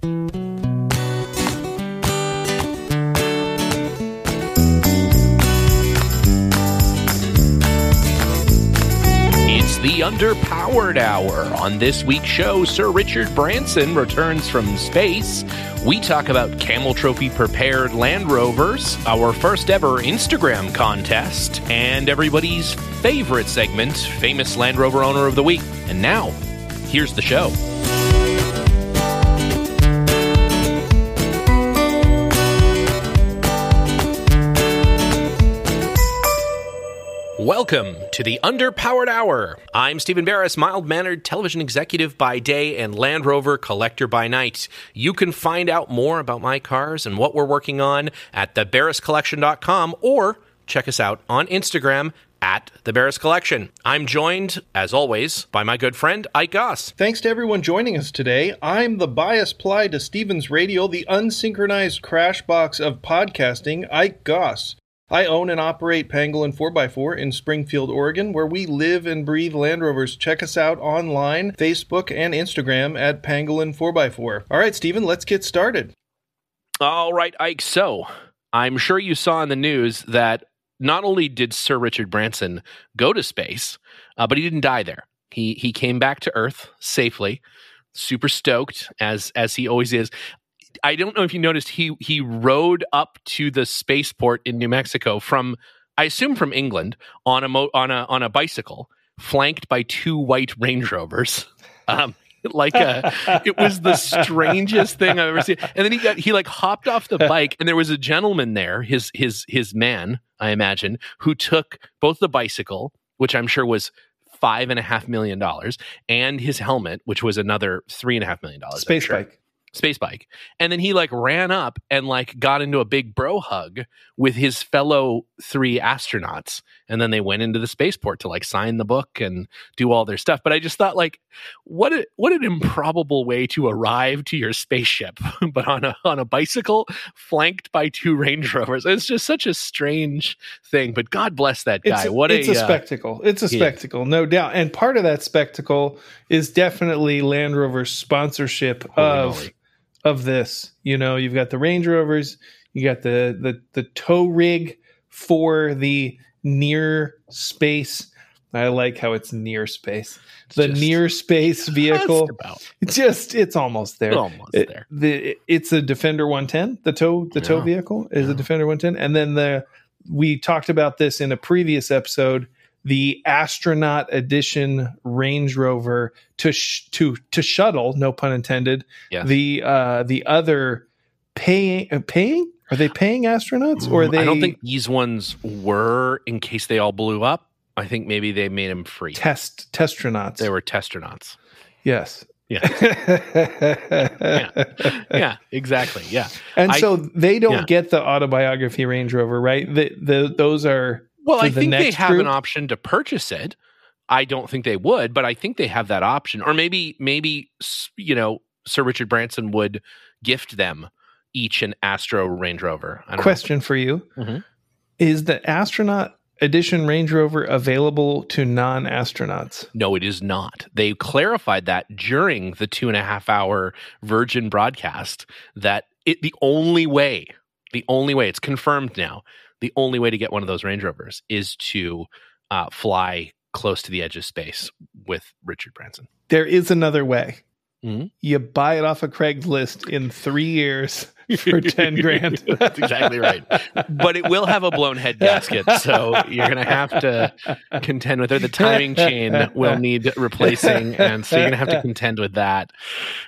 It's the Underpowered Hour. On this week's show, Sir Richard Branson returns from space. We talk about Camel Trophy prepared Land Rovers, our first ever Instagram contest, and everybody's favorite segment, Famous Land Rover Owner of the Week. And now, here's the show. Welcome to the Underpowered Hour. I'm Stephen Barris, mild mannered television executive by day and Land Rover collector by night. You can find out more about my cars and what we're working on at thebarriscollection.com or check us out on Instagram at the Barris Collection. I'm joined, as always, by my good friend Ike Goss. Thanks to everyone joining us today. I'm the bias ply to Stevens Radio, the unsynchronized crash box of podcasting, Ike Goss. I own and operate Pangolin 4x4 in Springfield, Oregon, where we live and breathe Land Rovers. Check us out online, Facebook and Instagram at Pangolin 4x4. All right, Stephen, let's get started. All right, Ike. So I'm sure you saw in the news that not only did Sir Richard Branson go to space, uh, but he didn't die there. He he came back to Earth safely. Super stoked as as he always is. I don't know if you noticed he he rode up to the spaceport in New Mexico from I assume from England on a mo- on a on a bicycle flanked by two white Range Rovers. Um, like a, it was the strangest thing I've ever seen. And then he got he like hopped off the bike, and there was a gentleman there, his his his man, I imagine, who took both the bicycle, which I'm sure was five and a half million dollars, and his helmet, which was another three and a half million dollars. Space sure. bike. Space bike. And then he like ran up and like got into a big bro hug with his fellow three astronauts. And then they went into the spaceport to like sign the book and do all their stuff. But I just thought like what a, what an improbable way to arrive to your spaceship, but on a on a bicycle flanked by two Range Rovers. It's just such a strange thing. But God bless that guy. It's, what it's a, a, uh, spectacle. It's a yeah. spectacle, no doubt. And part of that spectacle is definitely Land Rover's sponsorship Holy of moly. Of this. You know, you've got the Range Rovers, you got the the the tow rig for the near space. I like how it's near space. The just- near space vehicle. just It's almost there. almost It- there. the it's a Defender 110. The tow the tow vehicle is Yeah. a Defender 110, and then the we talked about this in a previous episode. The astronaut edition Range Rover to sh- to to shuttle, no pun intended. Yes. The uh the other paying uh, paying are they paying astronauts or they Mm, I don't think these ones were in case they all blew up. I think maybe they made them free. test testronauts? They were testronauts. yes. Yeah. yeah, exactly. Yeah. And I- so they don't yeah. get the autobiography Range Rover, right? The, the those are Well, I the think they have group? an option to purchase it. I don't think they would, but I think they have that option. Or maybe, maybe you know, Sir Richard Branson would gift them each an Astro Range Rover. I don't know. question for you Mhm. is the astronaut edition range rover available to non-astronauts No, it is not. They clarified that during the two and a half hour Virgin broadcast that it the only way, the only way it's confirmed now, the only way to get one of those Range Rovers is to uh, fly close to the edge of space with Richard Branson. there is another way Mhm. you buy it off of craigslist in three years for 10 grand That's exactly right. But it will have a blown head gasket, so you're going to have to contend with it. The timing chain will need replacing, and so you're going to have to contend with that.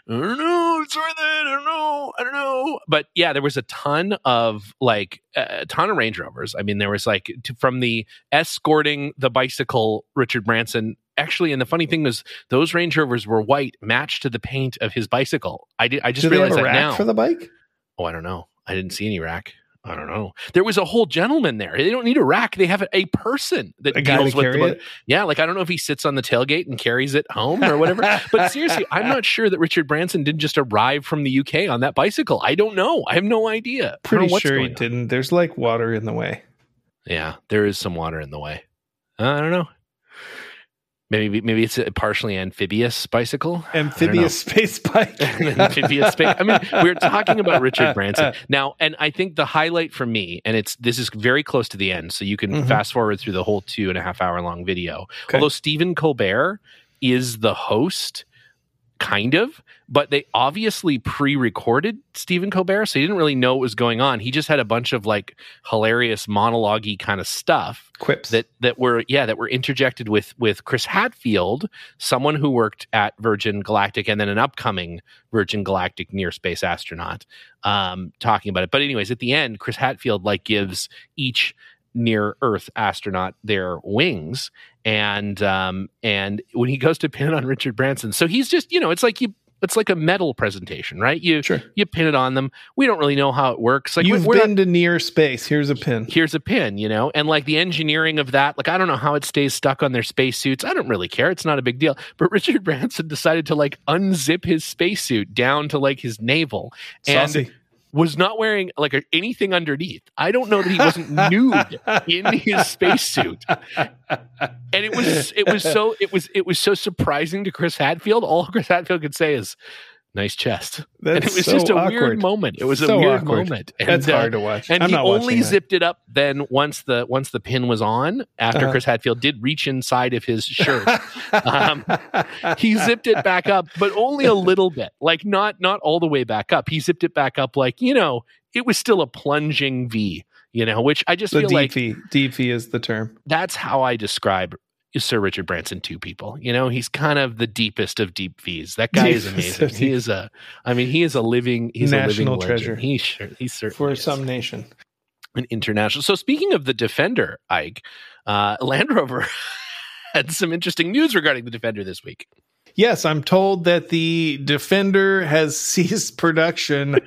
I don't know. It's worth it. I don't know. I don't know. But yeah, there was a ton of like a ton of Range Rovers. I mean, there was like to, from the escorting the bicycle Richard Branson. Actually, and the funny thing was, those Range Rovers were white, matched to the paint of his bicycle. I did. I just do they have realized a that rack now. for the bike Oh, I don't know. I didn't see any rack. I don't know. There was a whole gentleman there. They don't need a rack. They have a person that a deals with the it Yeah, like I don't know if he sits on the tailgate and carries it home or whatever. but seriously, I'm not sure that Richard Branson didn't just arrive from the UK on that bicycle. I don't know. I have no idea. I don't know pretty sure he on. didn't there's like water in the way Yeah, there is some water in the way. Uh, I don't know. Maybe maybe it's a partially amphibious bicycle. Amphibious space bike. amphibious space. I mean, we're talking about Richard Branson now, and I think the highlight for me, and it's this is very close to the end, so you can Mhm. fast forward through the whole two and a half hour long video. Okay. Although Stephen Colbert is the host, kind of, but they obviously pre-recorded Stephen Colbert, so he didn't really know what was going on. He just had a bunch of like hilarious monologue kind of stuff Quips. that that were yeah that were interjected with with Chris Hadfield, someone who worked at Virgin Galactic and then an upcoming Virgin Galactic near space astronaut, um, talking about it. But anyways, at the end, Chris Hadfield like gives each near Earth astronaut their wings, and um, and when he goes to pin on Richard Branson, so he's just you know it's like you. It's like a metal presentation, right? You Sure. you pin it on them. We don't really know how it works. Like You've we're not- been to near space. Here's a pin. here's a pin, you know, and like the engineering of that, like I don't know how it stays stuck on their spacesuits. I don't really care. It's not a big deal. But Richard Branson decided to like unzip his spacesuit down to like his navel and Saucy. Was not wearing like anything underneath. I don't know that he wasn't nude in his spacesuit. And it was it was so it was it was so surprising to Chris Hadfield. All Chris Hadfield could say is nice chest. That's and it was so just a awkward. weird moment. It was a weird awkward. moment. And, That's uh, hard to watch. and I'm he only zipped it up then once the once the pin was on after Uh-huh. Chris Hadfield did reach inside of his shirt. um, he zipped it back up, but only a little bit. Like not not all the way back up. He zipped it back up like, you know, it was still a plunging V, you know, which I just the feel deep like V. Deep V is the term. that's how I describe Sir Richard Branson to people. You know, he's kind of the deepest of deep V's. That guy is amazing. of He is a I mean, he is a living he's National a living treasure. legend. He sure he's certainly For is some nation. an international. So speaking of the Defender, Ike, uh, Land Rover had some interesting news regarding the Defender this week. Yes, I'm told that the Defender has ceased production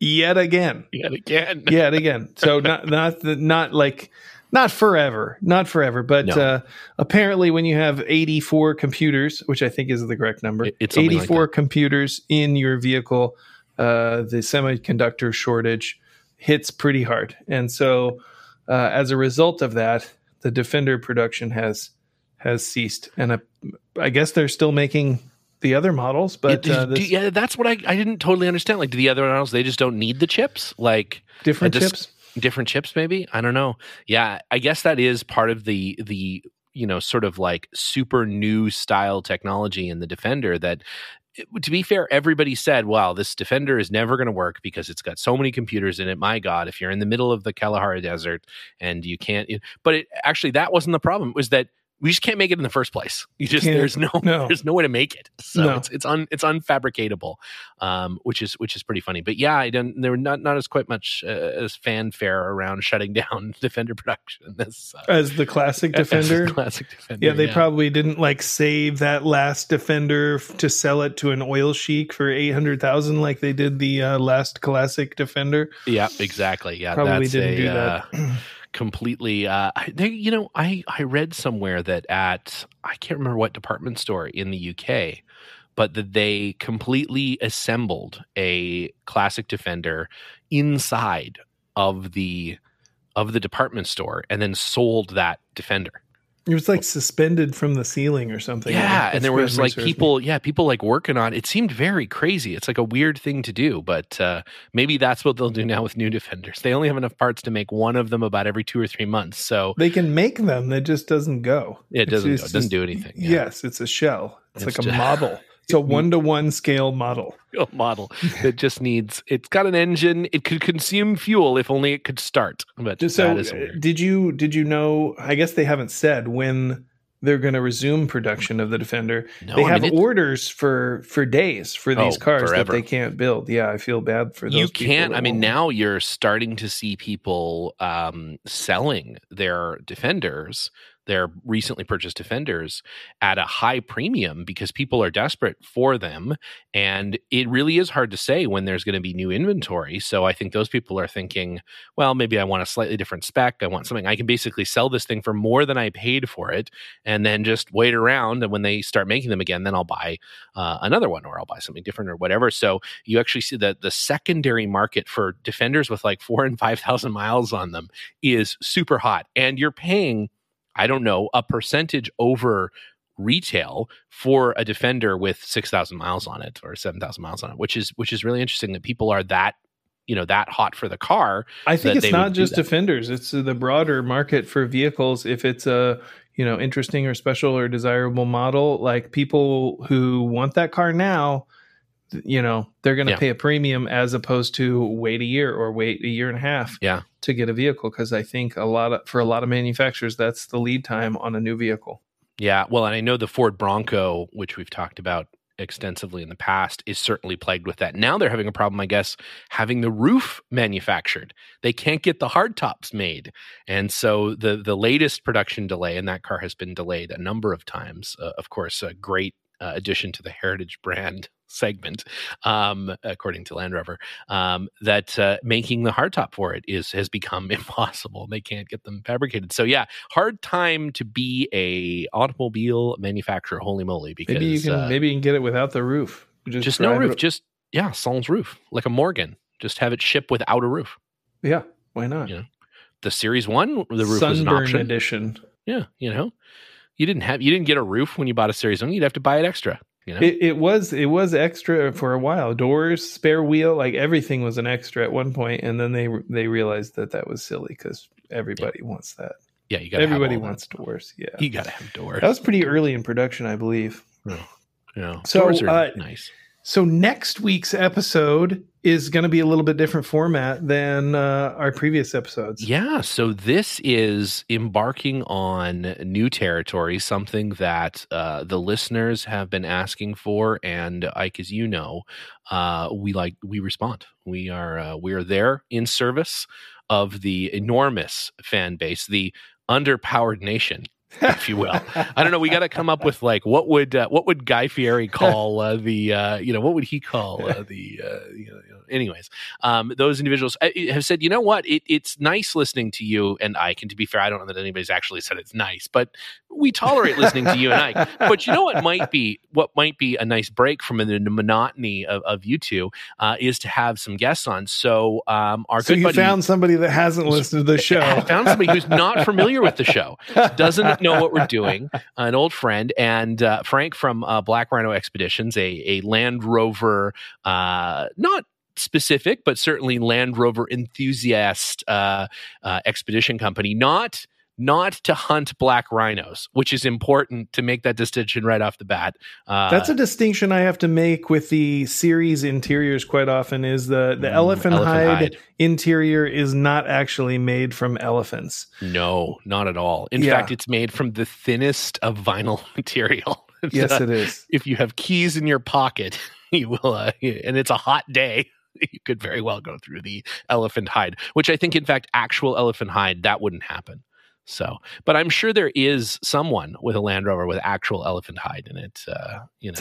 yet again. Yet again. Yet again. So not not the, not like not forever, not forever, but No. uh, apparently when you have 84 computers, which I think is the correct number, It- it's something like 84 computers in your vehicle, uh, the semiconductor shortage hits pretty hard, and so uh, as a result of that, the Defender production has has ceased, and uh, I guess they're still making the other models, but uh, do- yeah, that's what I, I didn't totally understand. Like, do the other models they just don't need the chips? Like different just- chips. Different chips, maybe? I don't know. Yeah, I guess that is part of the the you know sort of like super new style technology in the Defender that. Eh, to be fair, everybody said, "Wow, this Defender is never going to work because it's got so many computers in it." My God, if you're in the middle of the Kalahari Desert and you can't, eh, but it actually that wasn't the problem. It was that we just can't make it in the first place. You just Can't- there's no, no. there's no way to make it. So No. it's it's un, it's unfabricatable, um, which is which is pretty funny. But yeah, I don't. There were not not as quite much uh, as fanfare around shutting down Defender production. This uh, As the classic Defender, classic Defender. Yeah, they probably didn't like save that last Defender to sell it to an oil sheik for eight hundred thousand, like they did the uh, last classic Defender. yeah exactly yeah Probably that's didn't a, do uh, that. completely uh they, you know i i read somewhere that at i can't remember what department store in the uk but that they completely assembled a classic defender inside of the of the department store and then sold that defender It was like suspended from the ceiling or something. yeah and there was like people yeah people like working on it seemed very crazy it's like a weird thing to do but uh maybe that's what they'll do now with new defenders they only have enough parts to make one of them about every two or three months so They can make them. That just doesn't go. it doesn't go, it doesn't do anything yeah. Yes, it's a shell. It's, It's like a model. It's a one to one scale model. a model that just needs it's got an engine it could consume fuel if only it could start but So, that is weird. did you did you know? I guess they haven't said when they're going to resume production of the Defender. No, they I have mean, orders for for days for these Oh, cars forever. that they can't build. Yeah, I feel bad for those. you can't i mean won't. now you're starting to see people um selling their defenders their recently purchased defenders at a high premium because people are desperate for them and it really is hard to say when there's going to be new inventory so i think those people are thinking well maybe i want a slightly different spec i want something i can basically sell this thing for more than i paid for it and then just wait around and when they start making them again then i'll buy uh, another one or i'll buy something different or whatever so you actually see that the secondary market for defenders with like four and five thousand miles on them is super hot and you're paying i don't know a percentage over retail for a defender with 6000 miles on it or 7000 miles on it which is which is really interesting that people are that you know that hot for the car i think it's not just defenders it's uh, the broader market for vehicles. If it's a you know interesting or special or desirable model like people who want that car now you know they're going to yeah. pay a premium as opposed to wait a year or wait a year and a half yeah. to get a vehicle because i think a lot of for a lot of manufacturers that's the lead time on a new vehicle yeah well and i know the ford bronco which we've talked about extensively in the past is certainly plagued with that now they're having a problem i guess having the roof manufactured they can't get the hardtops made and so the the latest production delay in that car has been delayed a number of times uh, of course a great uh, addition to the heritage brand segment, um, according to Land Rover, um, that uh, making the hardtop for it is has become impossible. They can't get them fabricated. So yeah, hard time to be a automobile manufacturer. Holy moly! Because maybe you can uh, maybe you can get it without the roof. Just, just no roof. Just yeah, sans roof, like a Morgan. Just have it ship without a roof. Yeah, why not? You know, the Series One, the roof Sunburn was an option. edition. Yeah, you know, you didn't have you didn't get a roof when you bought a Series One. You'd have to buy it extra. You know? it, it was it was extra for a while. Doors, spare wheel, like everything was an extra at one point, and then they they realized that that was silly because everybody yeah. wants that. Yeah, you got everybody wants doors. Yeah, you got to have doors. That was pretty early in production, I believe. Oh, yeah, so doors are uh, nice. So next week's episode is going to be a little bit different format than uh, our previous episodes. Yeah. So this is embarking on new territory, something that uh, the listeners have been asking for, and Ike, as you know, uh, we like we respond. We are uh, we are there in service of the enormous fan base, the underpowered nation if you will. I don't know. We got to come up with like what would uh, what would Guy Fieri call uh, the uh, you know what would he call uh, the uh, you know, anyways, um, those individuals have said, you know what, it, it's nice listening to you and Ike. And to be fair, I don't know that anybody's actually said it's nice, but we tolerate listening to you and Ike. But you know what might be what might be a nice break from the monotony of, of you two uh, is to have some guests on. So um, our so good you buddy, found somebody that hasn't listened to the show. found somebody who's not familiar with the show, doesn't know what we're doing. An old friend and uh, Frank from uh, Black Rhino Expeditions, a a Land Rover, uh, not specific, but certainly Land Rover enthusiast uh, uh, expedition company, not not to hunt black rhinos, which is important to make that distinction right off the bat. Uh, That's a distinction I have to make with the series interiors quite often. Is the the mm, elephant, elephant hide, hide, interior is not actually made from elephants? No, not at all. In yeah. fact, it's made from the thinnest of vinyl material. yes, it is. If you have keys in your pocket, you will, uh, and it's a hot day you could very well go through the elephant hide, which I think, in fact, actual elephant hide, that wouldn't happen. So, but I'm sure there is someone with a Land Rover with actual elephant hide in it. Uh, you know.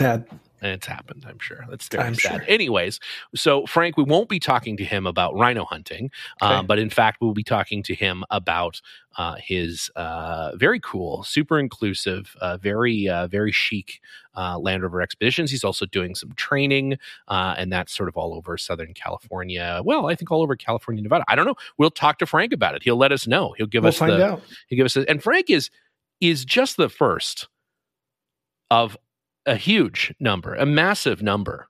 And it's happened. I'm sure. That's very I'm sad. Sure. Anyways, so Frank, we won't be talking to him about rhino hunting, okay. um, but in fact, we'll be talking to him about uh, his uh, very cool, super inclusive, uh, very uh, very chic uh, Land Rover expeditions. He's also doing some training, uh, and that's sort of all over Southern California. Well, I think all over California, Nevada. I don't know. We'll talk to Frank about it. He'll let us know. He'll give we'll us find the, out. He'll give us a, and Frank is is just the first of a huge number, a massive number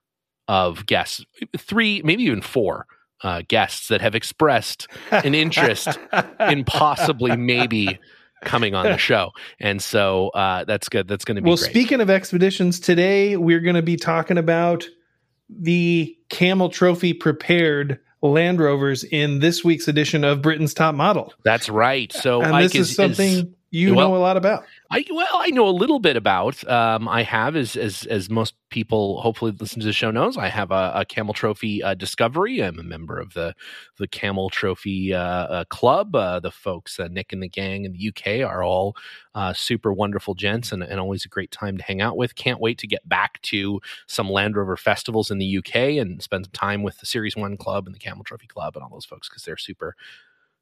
of guests, three, maybe even four uh, guests that have expressed an interest in possibly maybe coming on the show. And so uh, that's good. That's going to be well. Great. Speaking of expeditions, today we're going to be talking about the Camel Trophy prepared Land Rovers in this week's edition of Britain's Top Model. That's right. So and this is, is something is, you well, know a lot about. I well, I know a little bit about. Um, I have, as as as most people hopefully listen to the show knows, I have a, a Camel Trophy uh, Discovery. I'm a member of the the Camel Trophy uh, uh, Club. Uh, the folks, uh, Nick and the gang in the UK, are all uh, super wonderful gents and, and always a great time to hang out with. Can't wait to get back to some Land Rover festivals in the UK and spend some time with the Series One Club and the Camel Trophy Club and all those folks because they're super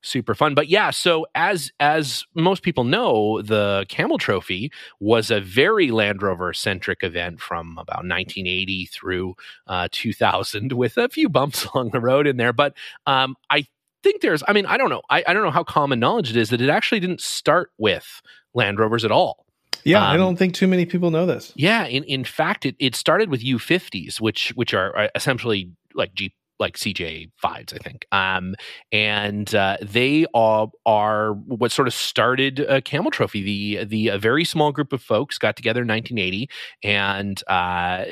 super fun. But yeah, so as as most people know, the Camel Trophy was a very Land Rover centric event from about 1980 through uh, 2000, with a few bumps along the road in there. But um, I think there's, I mean, I don't know, I, I don't know how common knowledge it is that it actually didn't start with Land Rovers at all. Yeah, um, I don't think too many people know this. Yeah, in in fact, it, it started with U50s, which which are, are essentially like Jeep like CJ fives, I think. Um, and uh, they are are what sort of started a Camel Trophy. The the a very small group of folks got together in 1980, and uh,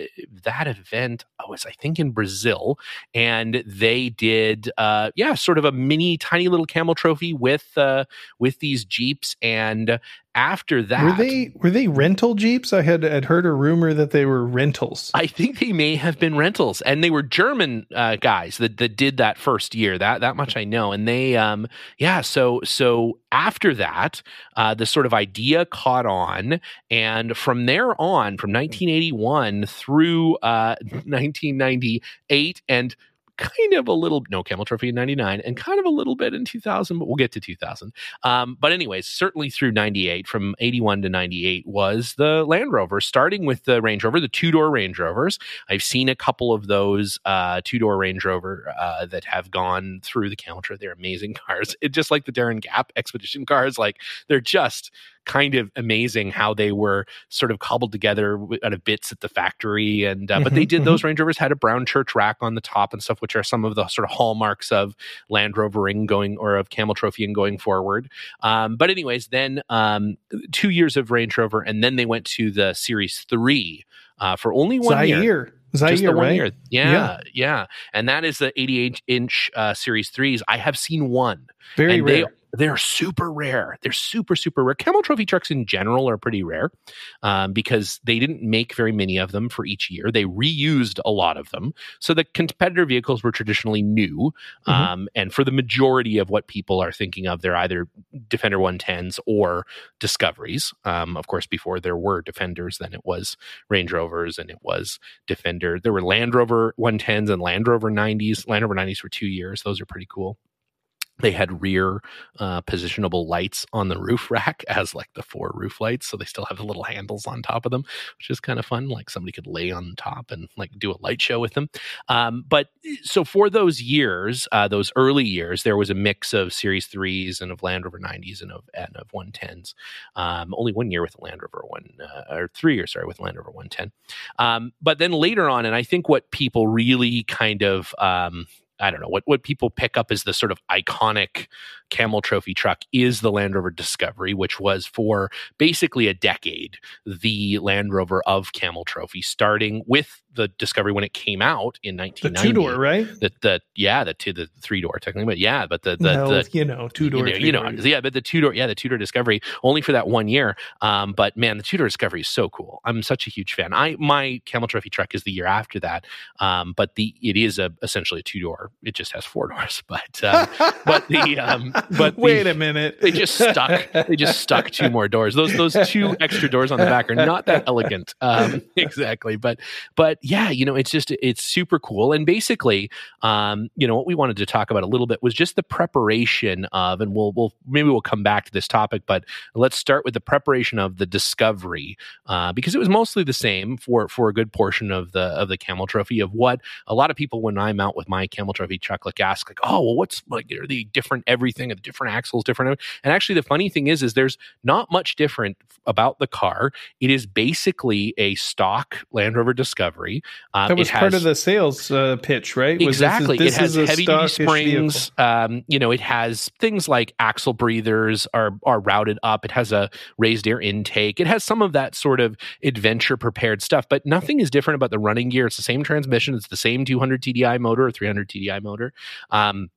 that event was I think in Brazil, and they did uh, yeah, sort of a mini tiny little Camel Trophy with uh, with these jeeps and after that were they were they rental jeeps? I had had heard a rumor that they were rentals. I think they may have been rentals and they were german uh, guys that, that did that first year. That that much i know and they um yeah so so after that uh, the sort of idea caught on and from there on from 1981 through uh 1998 and kind of a little no camel trophy in 99 and kind of a little bit in 2000 but we'll get to 2000 um, but anyways certainly through 98 from 81 to 98 was the land rover starting with the range rover the two-door range rovers. I've seen a couple of those uh, two-door range rover uh, that have gone through the counter they're amazing cars. It just like the Darien Gap expedition cars like they're just kind of amazing how they were sort of cobbled together out of bits at the factory. And uh, but they mm-hmm, did those mm-hmm. Range Rovers had a Brownchurch rack on the top and stuff, which are some of the sort of hallmarks of Land Rovering going or of Camel Trophy and going forward. Um, but anyways, then um, two years of Range Rover, and then they went to the Series Three uh, for only one Zaire. year. Zaire, just the one right? year. Yeah, yeah, yeah, And that is the 88 inch uh, Series 3s. I have seen one. Very and rare. They, they're super rare. They're super, super rare. Camel Trophy trucks in general are pretty rare um, because they didn't make very many of them for each year. They reused a lot of them. So the competitor vehicles were traditionally new. Mm-hmm. Um, and for the majority of what people are thinking of, they're either Defender 110s or Discoveries. Um, of course, before there were Defenders, then it was Range Rovers and it was Defender. There were Land Rover 110s and Land Rover 90s. Land Rover 90s for two years. Those are pretty cool they had rear uh, positionable lights on the roof rack as like the four roof lights so they still have the little handles on top of them which is kind of fun like somebody could lay on top and like do a light show with them. Um, but so for those years uh, those early years there was a mix of series 3s and of land rover 90s and of, and of 110s um, only one year with land rover one uh, or three years sorry with land rover 110 um, but then later on and i think what people really kind of um, I don't know what what people pick up as the sort of iconic camel trophy truck is the Land Rover Discovery, which was for basically a decade the Land Rover of camel trophy, starting with the Discovery when it came out in 1990. The two door, right? The, the yeah, the two the three door technically, but yeah, but the the, no, the you know two door, you know, you know yeah, but the two door, yeah, the two door Discovery only for that one year. Um, but man, the two door Discovery is so cool. I'm such a huge fan. I my camel trophy truck is the year after that, um, but the it is a essentially a two door. It just has four doors, but uh, but the um, but wait the, a minute, they just stuck. they just stuck two more doors. Those those two extra doors on the back are not that elegant, um, exactly. But but yeah, you know, it's just it's super cool. And basically, um, you know, what we wanted to talk about a little bit was just the preparation of, and we'll we'll maybe we'll come back to this topic, but let's start with the preparation of the discovery uh, because it was mostly the same for for a good portion of the of the Camel Trophy of what a lot of people when I'm out with my Camel Trophy truck like ask like, oh well, what's like are the different everything, of the different axles, different, and actually the funny thing is is there's not much different about the car. It is basically a stock Land Rover Discovery. Um, that was has, part of the sales uh, pitch, right? exactly. This, this it has heavy duty springs. Um, you know, it has things like axle breathers are are routed up. It has a raised air intake. It has some of that sort of adventure prepared stuff, but nothing is different about the running gear. It's the same transmission. It's the same 200 TDI motor or 300 TDI motor. Um,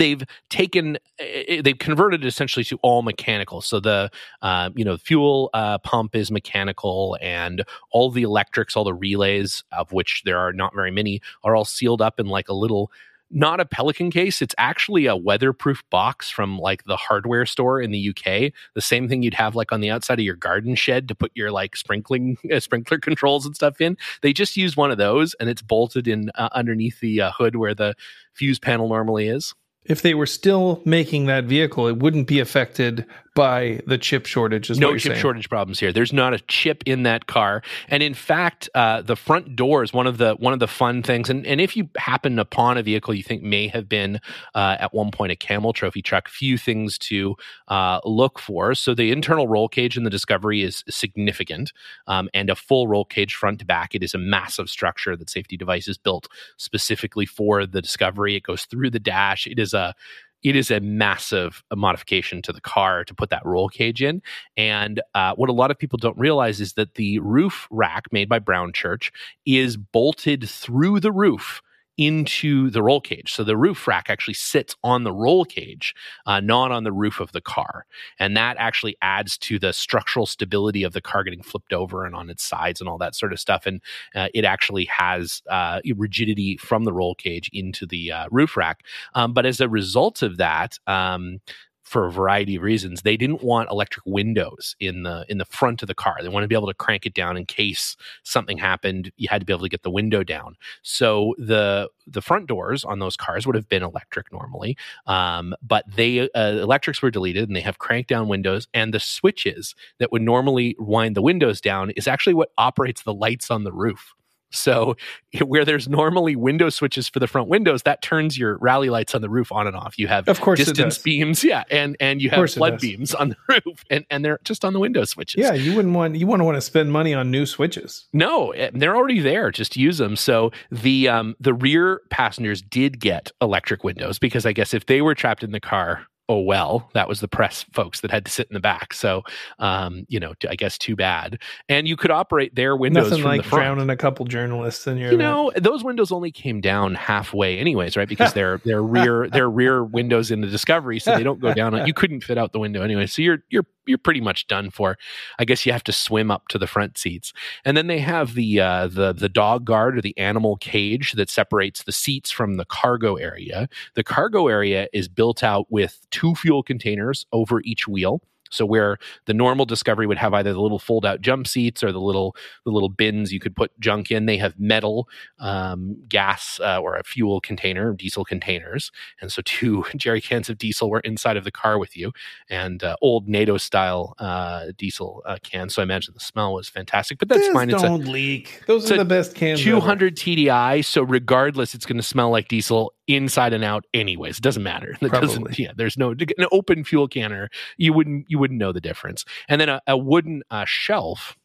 they've taken eh, eh, they've converted essentially to all mechanical. So the uh, you know fuel uh, pump is mechanical and all the electrics all the relays of which there are not very many are all sealed up in like a little not a pelican case. It's actually a weatherproof box from like the hardware store in the uk the same thing you'd have like on the outside of your garden shed to put your like sprinkling uh, sprinkler controls and stuff in. They just use one of those and it's bolted in uh, underneath the uh, hood where the fuse panel normally is if they were still making that vehicle, it wouldn't be affected by the chip shortage. Is no chip saying. shortage problems here. There's not a chip in that car, and in fact, uh, the front door is one of the one of the fun things. And and if you happen upon a vehicle you think may have been uh, at one point a Camel Trophy truck, few things to uh, look for. So the internal roll cage in the Discovery is significant, um, and a full roll cage front to back. It is a massive structure that Safety Devices built specifically for the Discovery. It goes through the dash. It is a it is a massive modification to the car to put that roll cage in. And uh, what a lot of people don't realize is that the roof rack made by Brownchurch is bolted through the roof into the roll cage. So the roof rack actually sits on the roll cage, uh, not on the roof of the car. And that actually adds to the structural stability of the car getting flipped over and on its sides and all that sort of stuff. And uh, it actually has uh, rigidity from the roll cage into the uh, roof rack. Um, but as a result of that, um, for a variety of reasons. They didn't want electric windows in the in the front of the car. They wanted to be able to crank it down in case something happened. You had to be able to get the window down. So the the front doors on those cars would have been electric normally, um, but they uh, electrics were deleted and they have crank down windows. And the switches that would normally wind the windows down is actually what operates the lights on the roof. So where there's normally window switches for the front windows, that turns your rally lights on the roof on and off. You have of course distance beams, yeah, and and you have flood beams on the roof, and and they're just on the window switches. Yeah, you wouldn't want you wouldn't want to spend money on new switches. No, eh, they're already there. Just use them. So the um the rear passengers did get electric windows because I guess if they were trapped in the car oh well that was the press folks that had to sit in the back. So um, you know i guess too bad. And you could operate their windows Nothing from like the front. drowning a couple journalists in your you know those windows only came down halfway anyways right? Because they're they're rear they're rear windows in the discovery so they don't go down. You couldn't fit out the window anyway. So you're you're you're pretty much done for. I guess you have to swim up to the front seats, and then they have the uh, the the dog guard or the animal cage that separates the seats from the cargo area. The cargo area is built out with two fuel containers over each wheel. So where the normal Discovery would have either the little fold-out jump seats or the little the little bins you could put junk in, they have metal um, gas uh, or a fuel container, diesel containers, and so two jerry cans of diesel were inside of the car with you, and uh, old NATO style uh, diesel uh, cans. So I imagine the smell was fantastic, but that's this fine. It's don't a, leak. Those are the best cans. Two hundred TDI. So regardless, it's going to smell like diesel inside and out anyways. It doesn't matter. It doesn't yeah, there's no an open fuel canner. You wouldn't you wouldn't know the difference. And then a, a wooden uh, shelf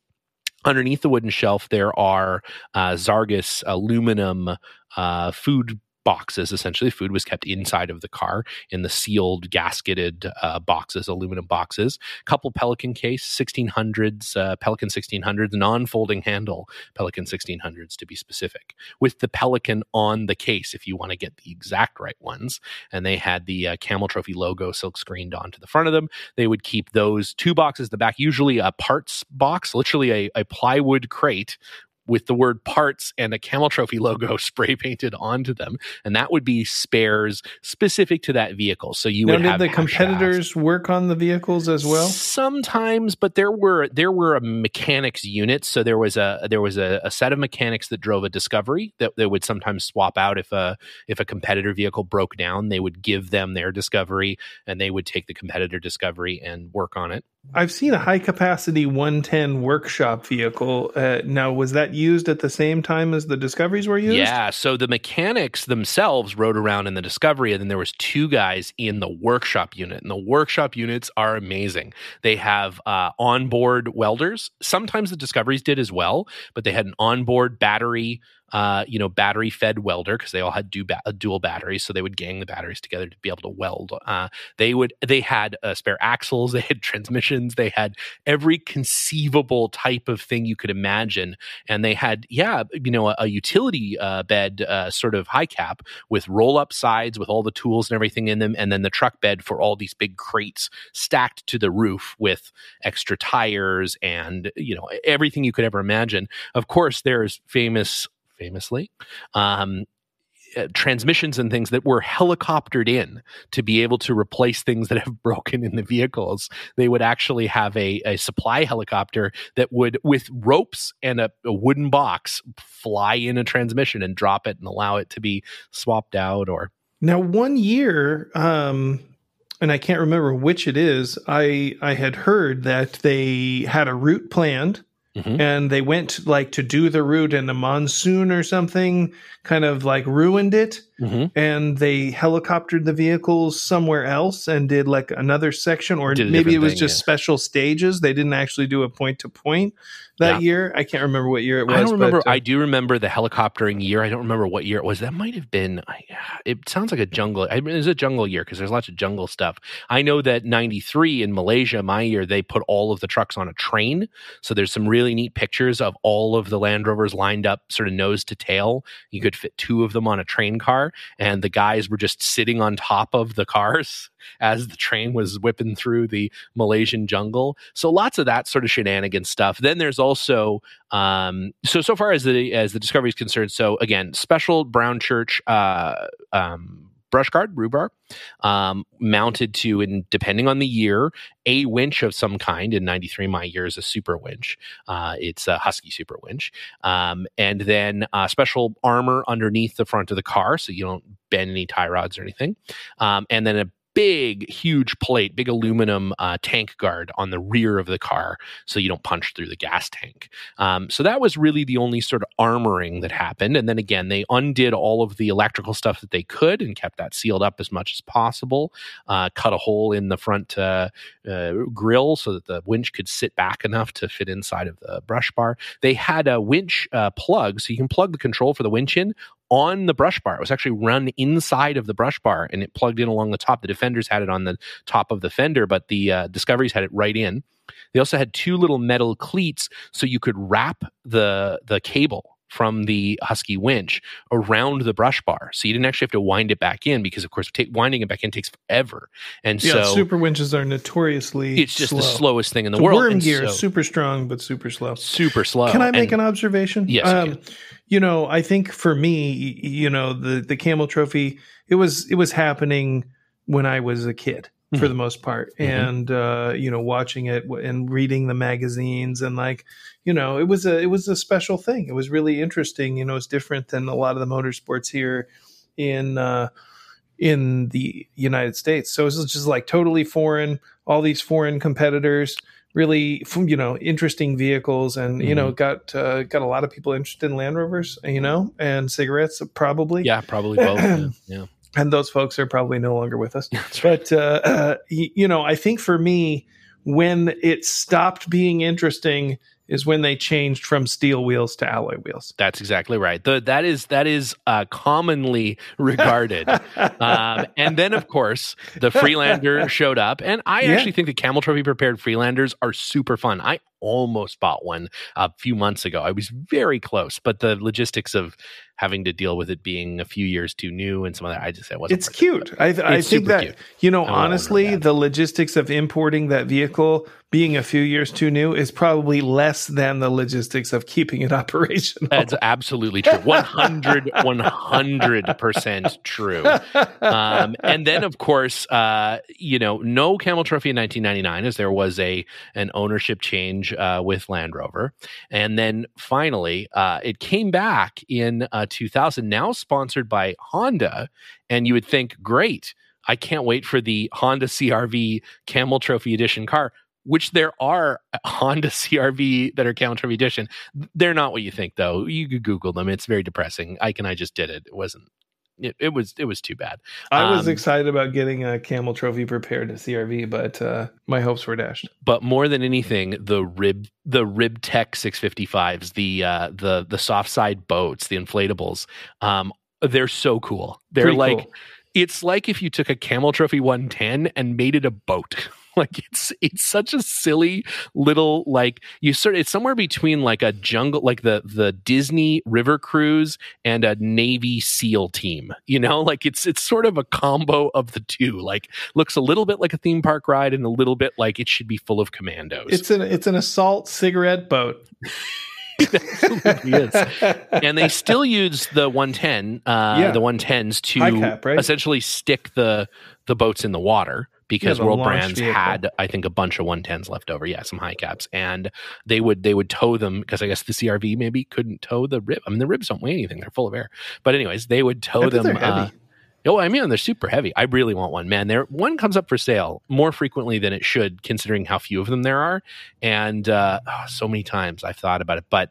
underneath the wooden shelf there are uh, Zarges aluminum uh, food boxes essentially. Food was kept inside of the car in the sealed gasketed uh, boxes aluminum boxes. Couple pelican case 1600s uh, pelican 1600s non-folding handle pelican 1600s to be specific with the pelican on the case if you want to get the exact right ones. And they had the uh, camel trophy logo silk screened onto the front of them. They would keep those two boxes the back usually a parts box literally a, a plywood crate with the word parts and a camel trophy logo spray painted onto them and that would be spares specific to that vehicle. So you now, would did have the competitors shafts. work on the vehicles as well? Sometimes but there were there were a mechanics units so there was a there was a, a set of mechanics that drove a discovery that they would sometimes swap out if a if a competitor vehicle broke down they would give them their discovery and they would take the competitor discovery and work on it I've seen a high capacity 110 workshop vehicle. Uh, now, was that used at the same time as the Discoveries were used? Yeah. So the mechanics themselves rode around in the Discovery, and then there was two guys in the workshop unit. And the workshop units are amazing. They have uh, onboard welders. Sometimes the Discoveries did as well, but they had an onboard battery uh, you know, battery fed welder because they all had du- ba- dual batteries, so they would gang the batteries together to be able to weld. Uh, they would they had uh, spare axles, they had transmissions, they had every conceivable type of thing you could imagine, and they had yeah, you know, a, a utility uh, bed uh, sort of high cap with roll up sides with all the tools and everything in them, and then the truck bed for all these big crates stacked to the roof with extra tires and you know everything you could ever imagine. Of course, there's famous famously. Um, uh, transmissions and things that were helicoptered in to be able to replace things that have broken in the vehicles. They would actually have a, a supply helicopter that would, with ropes and a, a, wooden box, fly in a transmission and drop it and allow it to be swapped out or. Now, one year, um, and I can't remember which it is. I I had heard that they had a route planned Mm-hmm. and they went like to do the route and a monsoon or something kind of like ruined it mm-hmm. and they helicoptered the vehicles somewhere else and did like another section or maybe it was thing, just yeah. special stages they didn't actually do a point to point that yeah. year. I can't remember what year it was. I don't remember. But, uh, I do remember the helicoptering year. I don't remember what year it was. That might have been. It sounds like a jungle. I mean, it's a jungle year because there's lots of jungle stuff. I know that '93 in Malaysia, my year, they put all of the trucks on a train. So there's some really neat pictures of all of the Land Rovers lined up, sort of nose to tail. You could fit two of them on a train car, and the guys were just sitting on top of the cars as the train was whipping through the Malaysian jungle. So lots of that sort of shenanigan stuff. Then there's also um, so so far as the as the discovery is concerned. So again, special Brownchurch uh, um, brush guard roo bar um, mounted to and depending on the year a winch of some kind. In 93 my year is a super winch. Uh, it's a husky super winch. Um, and then uh, special armor underneath the front of the car so you don't bend any tie rods or anything. Um, and then a big, huge plate, big aluminum uh, tank guard on the rear of the car so you don't punch through the gas tank. Um, so that was really the only sort of armoring that happened. And then again, they undid all of the electrical stuff that they could and kept that sealed up as much as possible, uh, cut a hole in the front uh, uh grill so that the winch could sit back enough to fit inside of the brush bar. They had a winch uh, plug, so you can plug the control for the winch in on the brush bar. It was actually run inside of the brush bar and it plugged in along the top. The Defenders had it on the top of the fender, but the uh, Discoveries had it right in. They also had two little metal cleats so you could wrap the the cable from the Husky winch around the brush bar. So you didn't actually have to wind it back in because, of course, take, winding it back in takes forever. And yeah, so super winches are notoriously it's just slow. the slowest thing in the, world. Worm gear, so, super strong but super slow. Super slow. Can I make and, an observation? Yes. Um, you know, I think for me, you know, the the Camel Trophy, it was it was happening when I was a kid mm-hmm. for the most part, mm-hmm. and uh, you know, watching it and reading the magazines and like, you know, it was a it was a special thing. It was really interesting. You know, it's different than a lot of the motorsports here in. Uh, in the United States. So it's just like totally foreign, all these foreign competitors really you know interesting vehicles and mm-hmm. you know mm-hmm. got uh, got a lot of people interested in land rovers you know and cigarettes probably yeah probably both yeah. yeah. And those folks are probably no longer with us but uh, uh, you know i think for me when it stopped being interesting is when they changed from steel wheels to alloy wheels. That's exactly right. The, that is that is uh, commonly regarded. um, and then, of course, the Freelander showed up, and I yeah. actually think the Camel Trophy prepared Freelanders are super fun. I almost bought one a few months ago. I was very close, but the logistics of having to deal with it being a few years too new and some of that, I just said wasn't. It's cute. I, I think that cute. you know, honestly, the logistics of importing that vehicle being a few years too new is probably less than the logistics of keeping it operational. That's absolutely true. 100, 100% true. Um, and then, of course, uh, you know, no Camel Trophy in 1999 as there was a an ownership change uh, with Land Rover. And then finally, uh, it came back in uh, 2000, now sponsored by Honda. And you would think, great. I can't wait for the Honda CRV Camel Trophy Edition car which there are Honda CRV that are Camel Trophy Edition. They're not what you think, though. You could Google them. It's very depressing. Ike and I just did it. It wasn't. It, it was it was too bad. I was um, excited about getting a camel trophy prepared to CRV, but uh, my hopes were dashed. But more than anything, the rib the Ribtec 655s, the uh, the the soft side boats, the inflatables, um, they're so cool. They're Pretty like cool. it's like if you took a camel trophy 110 and made it a boat. like it's it's such a silly little like you sort it's somewhere between like a jungle like the the Disney River Cruise and a Navy SEAL team. You know, like it's it's sort of a combo of the two. Like looks a little bit like a theme park ride and a little bit like it should be full of commandos. It's an it's an assault cigarette boat. and they still use the 110, uh, yeah. the 110s to cap, right? essentially stick the the boats in the water because yeah, World Brands vehicle. had I think a bunch of 110s left over. Yeah, some high caps, and they would they would tow them because I guess the CRV maybe couldn't tow the rib. I mean, the ribs don't weigh anything; they're full of air. But anyways, they would tow them. Uh, Oh, I mean, they're super heavy. I really want one, man. There, one comes up for sale more frequently than it should, considering how few of them there are, and uh, oh, so many times I've thought about it. But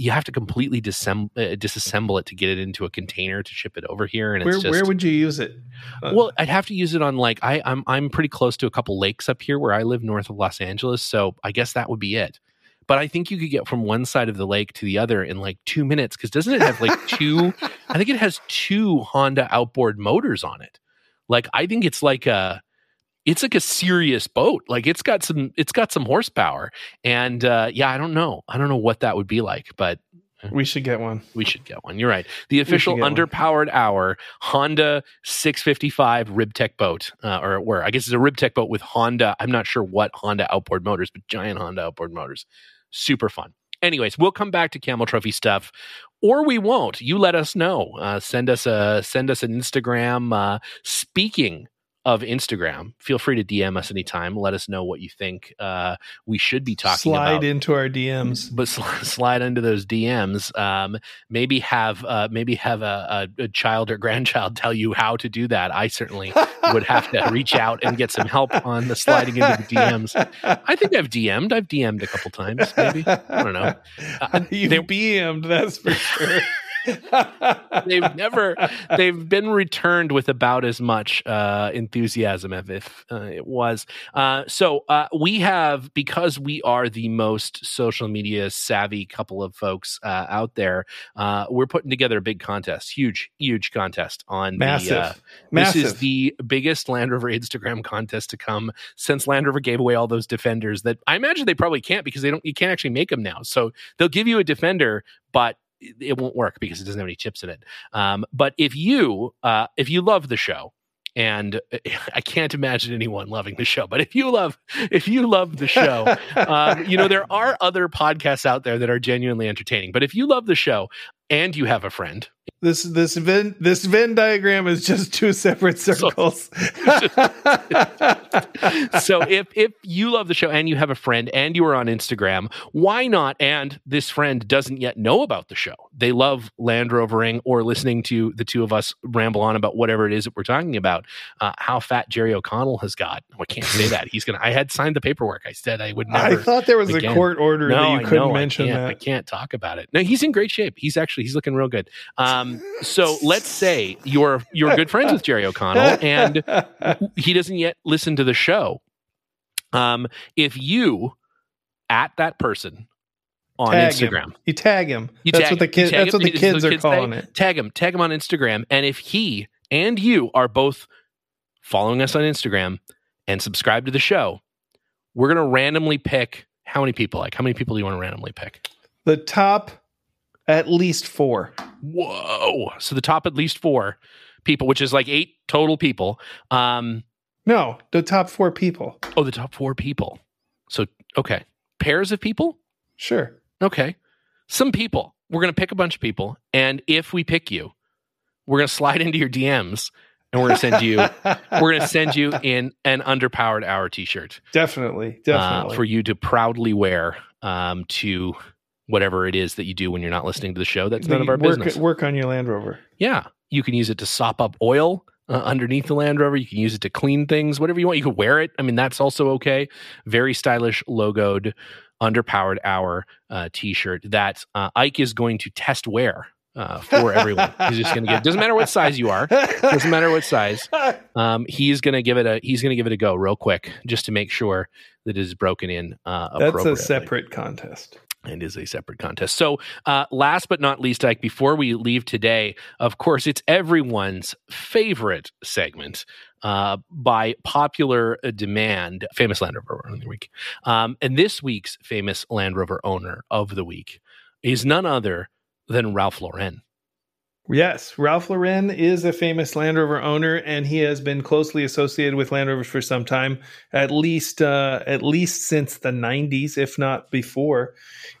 you have to completely disassemble, uh, disassemble it to get it into a container to ship it over here. And where it's just, where would you use it? Uh, well, I'd have to use it on like I, I'm I'm pretty close to a couple lakes up here where I live north of Los Angeles, so I guess that would be it. But I think you could get from one side of the lake to the other in like two minutes because doesn't it have like two? I think it has two Honda outboard motors on it. Like I think it's like a it's like a serious boat. Like it's got some it's got some horsepower. And uh yeah, I don't know. I don't know what that would be like, but we should get one. We should get one. You're right. The official underpowered one. hour Honda 655 Ribtec boat, uh, or where I guess it's a Ribtec boat with Honda. I'm not sure what Honda outboard motors, but giant Honda outboard motors. Super fun. Anyways, we'll come back to Camel Trophy stuff, or we won't. You let us know. Uh, send us a send us an Instagram. Uh, speaking of Instagram. Feel free to DM us anytime. Let us know what you think uh, we should be talking slide about. Slide into our DMs, but sl- slide into those DMs. Um, maybe have uh, maybe have a, a, a, child or grandchild tell you how to do that. I certainly would have to reach out and get some help on the sliding into the DMs. I think I've DM'd. I've DM'd a couple times. Maybe I don't know. Uh, You've DM'd. That's for sure. they've never they've been returned with about as much uh, enthusiasm as if uh, it was. Uh, so uh, we have because we are the most social media savvy couple of folks uh, out there uh, we're putting together a big contest huge huge contest on massive the, massive. this is the biggest land rover instagram contest to come since land rover gave away all those defenders that i imagine they probably can't because they don't you can't actually make them now. So they'll give you a defender but it won't work because it doesn't have any chips in it. Um, but if you uh, if you love the show, and I can't imagine anyone loving the show, but if you love if you love the show, um, you know there are other podcasts out there that are genuinely entertaining. But if you love the show and you have a friend this this Venn this Venn diagram is just two separate circles. So, if if you love the show and you have a friend and you are on Instagram, why not? And this friend doesn't yet know about the show. They love Land Rovering or listening to the two of us ramble on about whatever it is that we're talking about. Uh, how fat Jerry O'Connell has got. Oh, I can't say that. He's gonna. I had signed the paperwork. I said I would never. I thought there was again. a court order no, that you couldn't know, mention I that. I can't talk about it. No, he's in great shape. He's actually he's looking real good. Um, um, so let's say you're you're good friends with Jerry O'Connell, and he doesn't yet listen to the show. Um, if you at that person on tag Instagram, him. you tag him. You that's tag, what the kids. That's him. what the kids are calling tag, it. Tag him. Tag him on Instagram, and if he and you are both following us on Instagram and subscribe to the show, we're gonna randomly pick how many people. Like, how many people do you want to randomly pick? The top at least four. Whoa. So the top at least four people, which is like eight total people. Um, no, the top four people. Oh, the top four people. So, okay. Pairs of people? Sure. Okay. Some people. We're going to pick a bunch of people. And if we pick you, we're going to slide into your DMs and we're going to send you we're to send you in an underpowered hour t-shirt definitely definitely uh, for you to proudly wear um, to whatever it is that you do when you're not listening to the show. That's none of our work, business. Work on your Land Rover. Yeah. You can use it to sop up oil uh, underneath the Land Rover. You can use it to clean things, whatever you want. You could wear it. I mean, that's also okay. Very stylish, logoed, underpowered hour uh, t shirt that uh, Ike is going to test wear. Uh, for everyone, he's just going to give. Doesn't matter what size you are. Doesn't matter what size. Um, he's going to give it a. He's going to give it a go real quick, just to make sure that it is broken in. Uh, That's a separate contest and is a separate contest. So, uh, last but not least, Ike, before we leave today, of course, it's everyone's favorite segment uh, by popular demand, famous Land Rover owner of the week. Um, and this week's famous Land Rover owner of the week is none other than Ralph Lauren. Yes, Ralph Lauren is a famous Land Rover owner, and he has been closely associated with Land Rovers for some time, at least uh, at least since the '90s, if not before.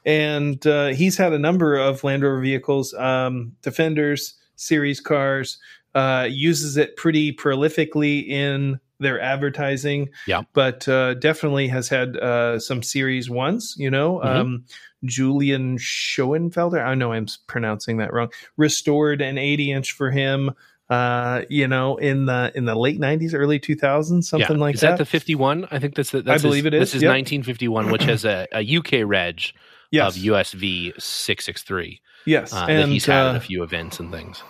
And uh, he's had a number of Land Rover vehicles, um, Defenders, series cars. Uh, uses it pretty prolifically in their advertising. Yeah, but uh, definitely has had uh, some series ones. You know, mm-hmm. um, Julian Schoenfelder. I know I'm pronouncing that wrong. Restored an 80 inch for him. uh, you know, in the in the late '90s, early 2000s, something yeah. like is that. that the 51? I think that's the. That's I believe his, it is, This is yep. 1951, which has a, a UK reg yes, of USV 663 yes, uh, and that he's had uh, a few events and things.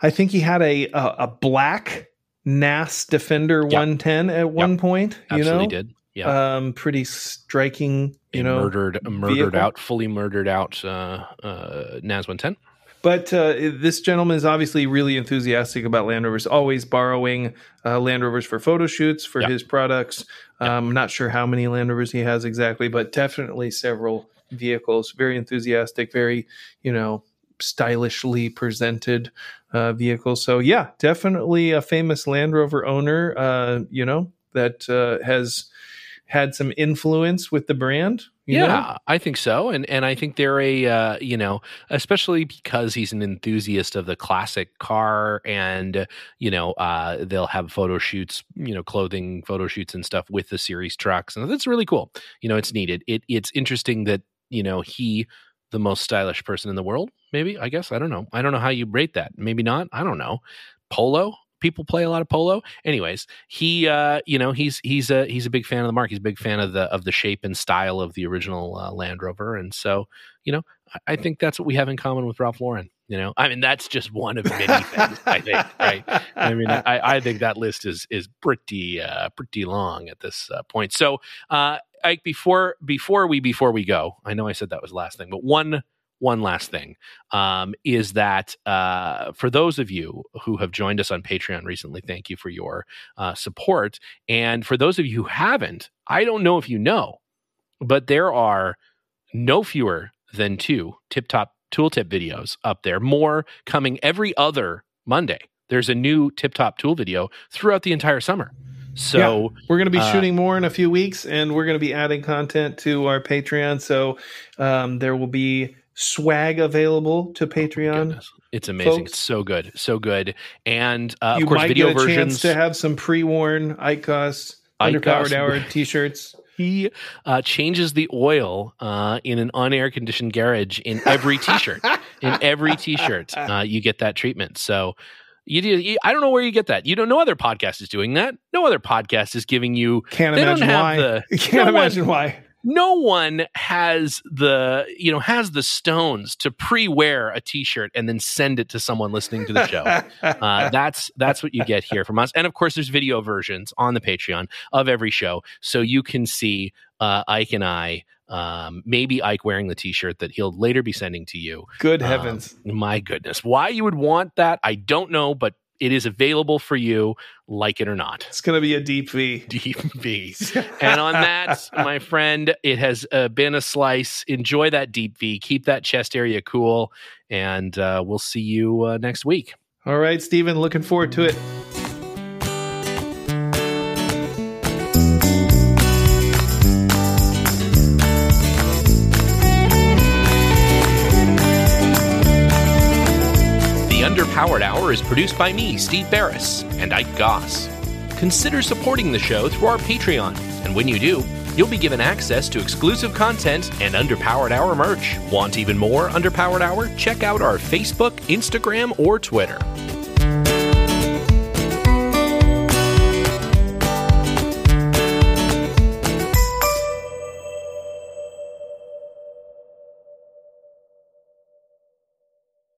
I think he had a a, a black NAS Defender 110 at one point. You Absolutely know, did. Yeah. um, pretty striking. You a know, murdered, murdered vehicle. out, fully murdered out uh, uh, NAS 110. But uh, this gentleman is obviously really enthusiastic about Land Rovers, always borrowing uh, Land Rovers for photo shoots for Yeah. his products. Yeah. Um, not sure how many Land Rovers he has exactly, but definitely several vehicles. Very enthusiastic, very, you know, stylishly presented uh, vehicles. So, yeah, definitely a famous Land Rover owner, uh, you know, that uh, has had some influence with the brand. yeah, know? I think so, and and I think they're a uh, you know, especially because he's an enthusiast of the classic car, and you know, uh, they'll have photo shoots, you know, clothing photo shoots and stuff with the series trucks, and that's really cool. You know, it's needed. It it's interesting that you know he, the most stylish person in the world, maybe I guess I don't know. I don't know how you rate that. Maybe not. I don't know. Polo. People play a lot of polo. Anyways, he, uh, you know, he's he's a he's a big fan of the mark. He's a big fan of the of the shape and style of the original uh, Land Rover, and so you know, I, I think that's what we have in common with Ralph Lauren. You know, I mean, that's just one of many things. I think, right? I mean, I, I think that list is is pretty uh, pretty long at this uh, point. So, uh, Ike, before before we before we go, I know I said that was last thing, but one one last thing um, is that uh, for those of you who have joined us on Patreon recently, thank you for your uh, support. And for those of you who haven't, I don't know if you know, but there are no fewer than two tip top tooltip videos up there, more coming every other Monday. There's a new tip top tool video throughout the entire summer. So, We're going to be Uh, shooting more in a few weeks, and we're going to be adding content to our Patreon. So um, there will be swag available to Patreon. goodness, it's amazing. folks. It's so good. So good. And uh, you of course, might video get a versions. chance to have some pre-worn ICOS ICOS. underpowered hour t-shirts. He uh, changes the oil uh, in an on-air conditioned garage in every t-shirt. in every t-shirt, uh, you get that treatment. So you, do- you, I don't know where you get that. You don't. No other podcast is doing that. No other podcast is giving you. Can't imagine why. the- Can't no one- imagine why. No one has the you know has the stones to pre-wear a t-shirt and then send it to someone listening to the show. Uh, that's that's what you get here from us, and of course, there's video versions on the Patreon of every show, so you can see uh, Ike and I. Um, maybe Ike wearing the T-shirt that he'll later be sending to you. Good Um, heavens. my goodness, why you would want that, I don't know, but it is available for you, like it or not. it's going to be a deep V. Deep V. And on that, my friend, it has uh, been a slice. Enjoy that deep V. Keep that chest area cool, and uh, we'll see you uh, next week. All right, Stephen, looking forward to it. Underpowered Hour is produced by me, Steve Barris, and Ike Goss. Consider supporting the show through our Patreon, and when you do, you'll be given access to exclusive content and Underpowered Hour merch. Want even more Underpowered Hour? Check out our Facebook, Instagram, or Twitter.